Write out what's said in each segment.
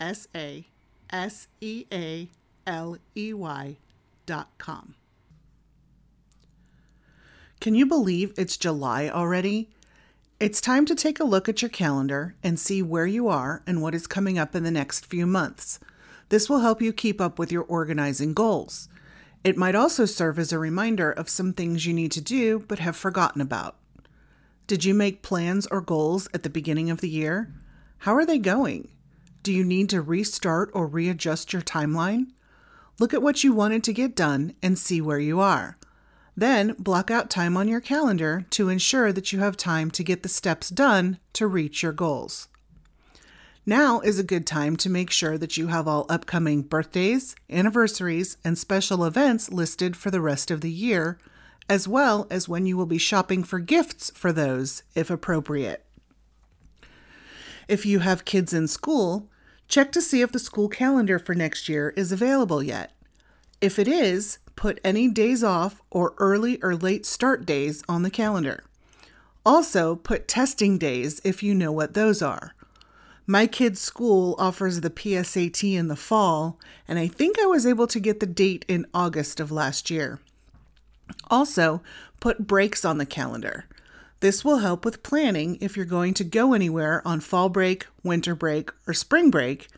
S A S E A L E Y dot com. Can you believe it's July already? It's time to take a look at your calendar and see where you are and what is coming up in the next few months. This will help you keep up with your organizing goals. It might also serve as a reminder of some things you need to do but have forgotten about. Did you make plans or goals at the beginning of the year? How are they going? Do you need to restart or readjust your timeline? Look at what you wanted to get done and see where you are. Then block out time on your calendar to ensure that you have time to get the steps done to reach your goals. Now is a good time to make sure that you have all upcoming birthdays, anniversaries, and special events listed for the rest of the year, as well as when you will be shopping for gifts for those, if appropriate. If you have kids in school, check to see if the school calendar for next year is available yet. If it is, put any days off or early or late start days on the calendar. Also, put testing days if you know what those are. My kid's school offers the PSAT in the fall, and I think I was able to get the date in August of last year. Also, put breaks on the calendar. This will help with planning if you're going to go anywhere on fall break, winter break, or spring break.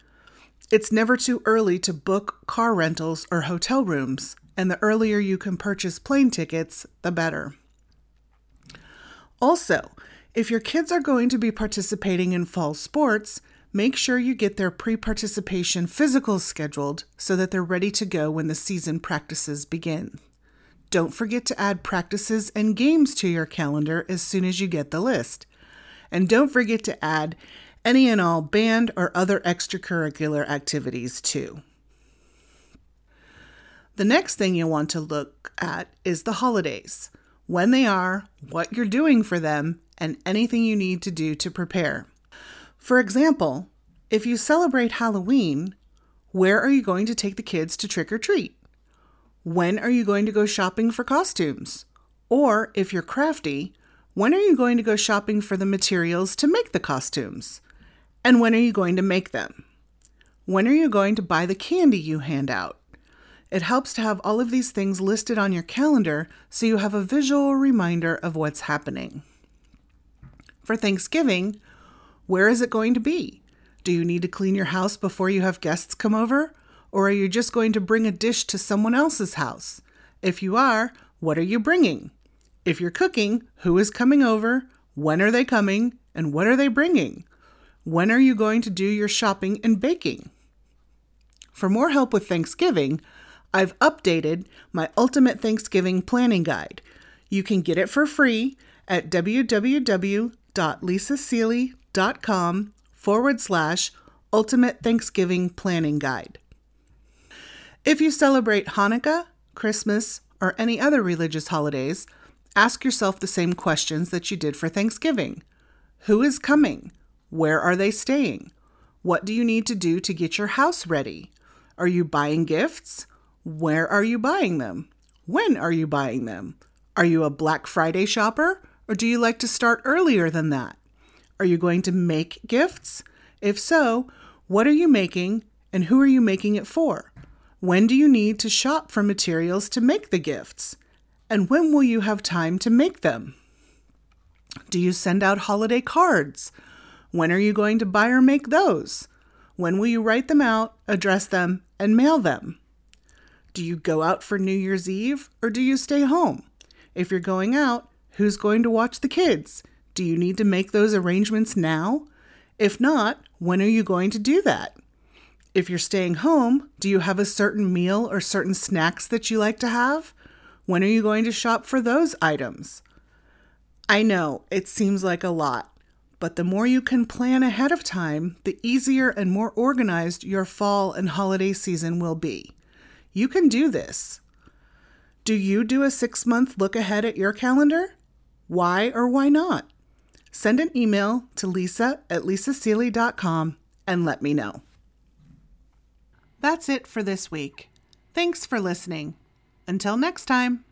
It's never too early to book car rentals or hotel rooms, and the earlier you can purchase plane tickets, the better. Also, if your kids are going to be participating in fall sports, make sure you get their pre participation physicals scheduled so that they're ready to go when the season practices begin. Don't forget to add practices and games to your calendar as soon as you get the list. And don't forget to add any and all band or other extracurricular activities too. The next thing you'll want to look at is the holidays when they are, what you're doing for them, and anything you need to do to prepare. For example, if you celebrate Halloween, where are you going to take the kids to trick or treat? When are you going to go shopping for costumes? Or if you're crafty, when are you going to go shopping for the materials to make the costumes? And when are you going to make them? When are you going to buy the candy you hand out? It helps to have all of these things listed on your calendar so you have a visual reminder of what's happening. For Thanksgiving, where is it going to be? Do you need to clean your house before you have guests come over? Or are you just going to bring a dish to someone else's house? If you are, what are you bringing? If you're cooking, who is coming over? When are they coming? And what are they bringing? When are you going to do your shopping and baking? For more help with Thanksgiving, I've updated my Ultimate Thanksgiving Planning Guide. You can get it for free at www.lisasealey.com forward slash Ultimate Thanksgiving Planning Guide. If you celebrate Hanukkah, Christmas, or any other religious holidays, ask yourself the same questions that you did for Thanksgiving Who is coming? Where are they staying? What do you need to do to get your house ready? Are you buying gifts? Where are you buying them? When are you buying them? Are you a Black Friday shopper or do you like to start earlier than that? Are you going to make gifts? If so, what are you making and who are you making it for? When do you need to shop for materials to make the gifts? And when will you have time to make them? Do you send out holiday cards? When are you going to buy or make those? When will you write them out, address them, and mail them? Do you go out for New Year's Eve or do you stay home? If you're going out, who's going to watch the kids? Do you need to make those arrangements now? If not, when are you going to do that? If you're staying home, do you have a certain meal or certain snacks that you like to have? When are you going to shop for those items? I know it seems like a lot, But the more you can plan ahead of time, the easier and more organized your fall and holiday season will be. You can do this. Do you do a six month look ahead at your calendar? Why or why not? Send an email to lisa at lisasealey.com and let me know. That's it for this week. Thanks for listening. Until next time.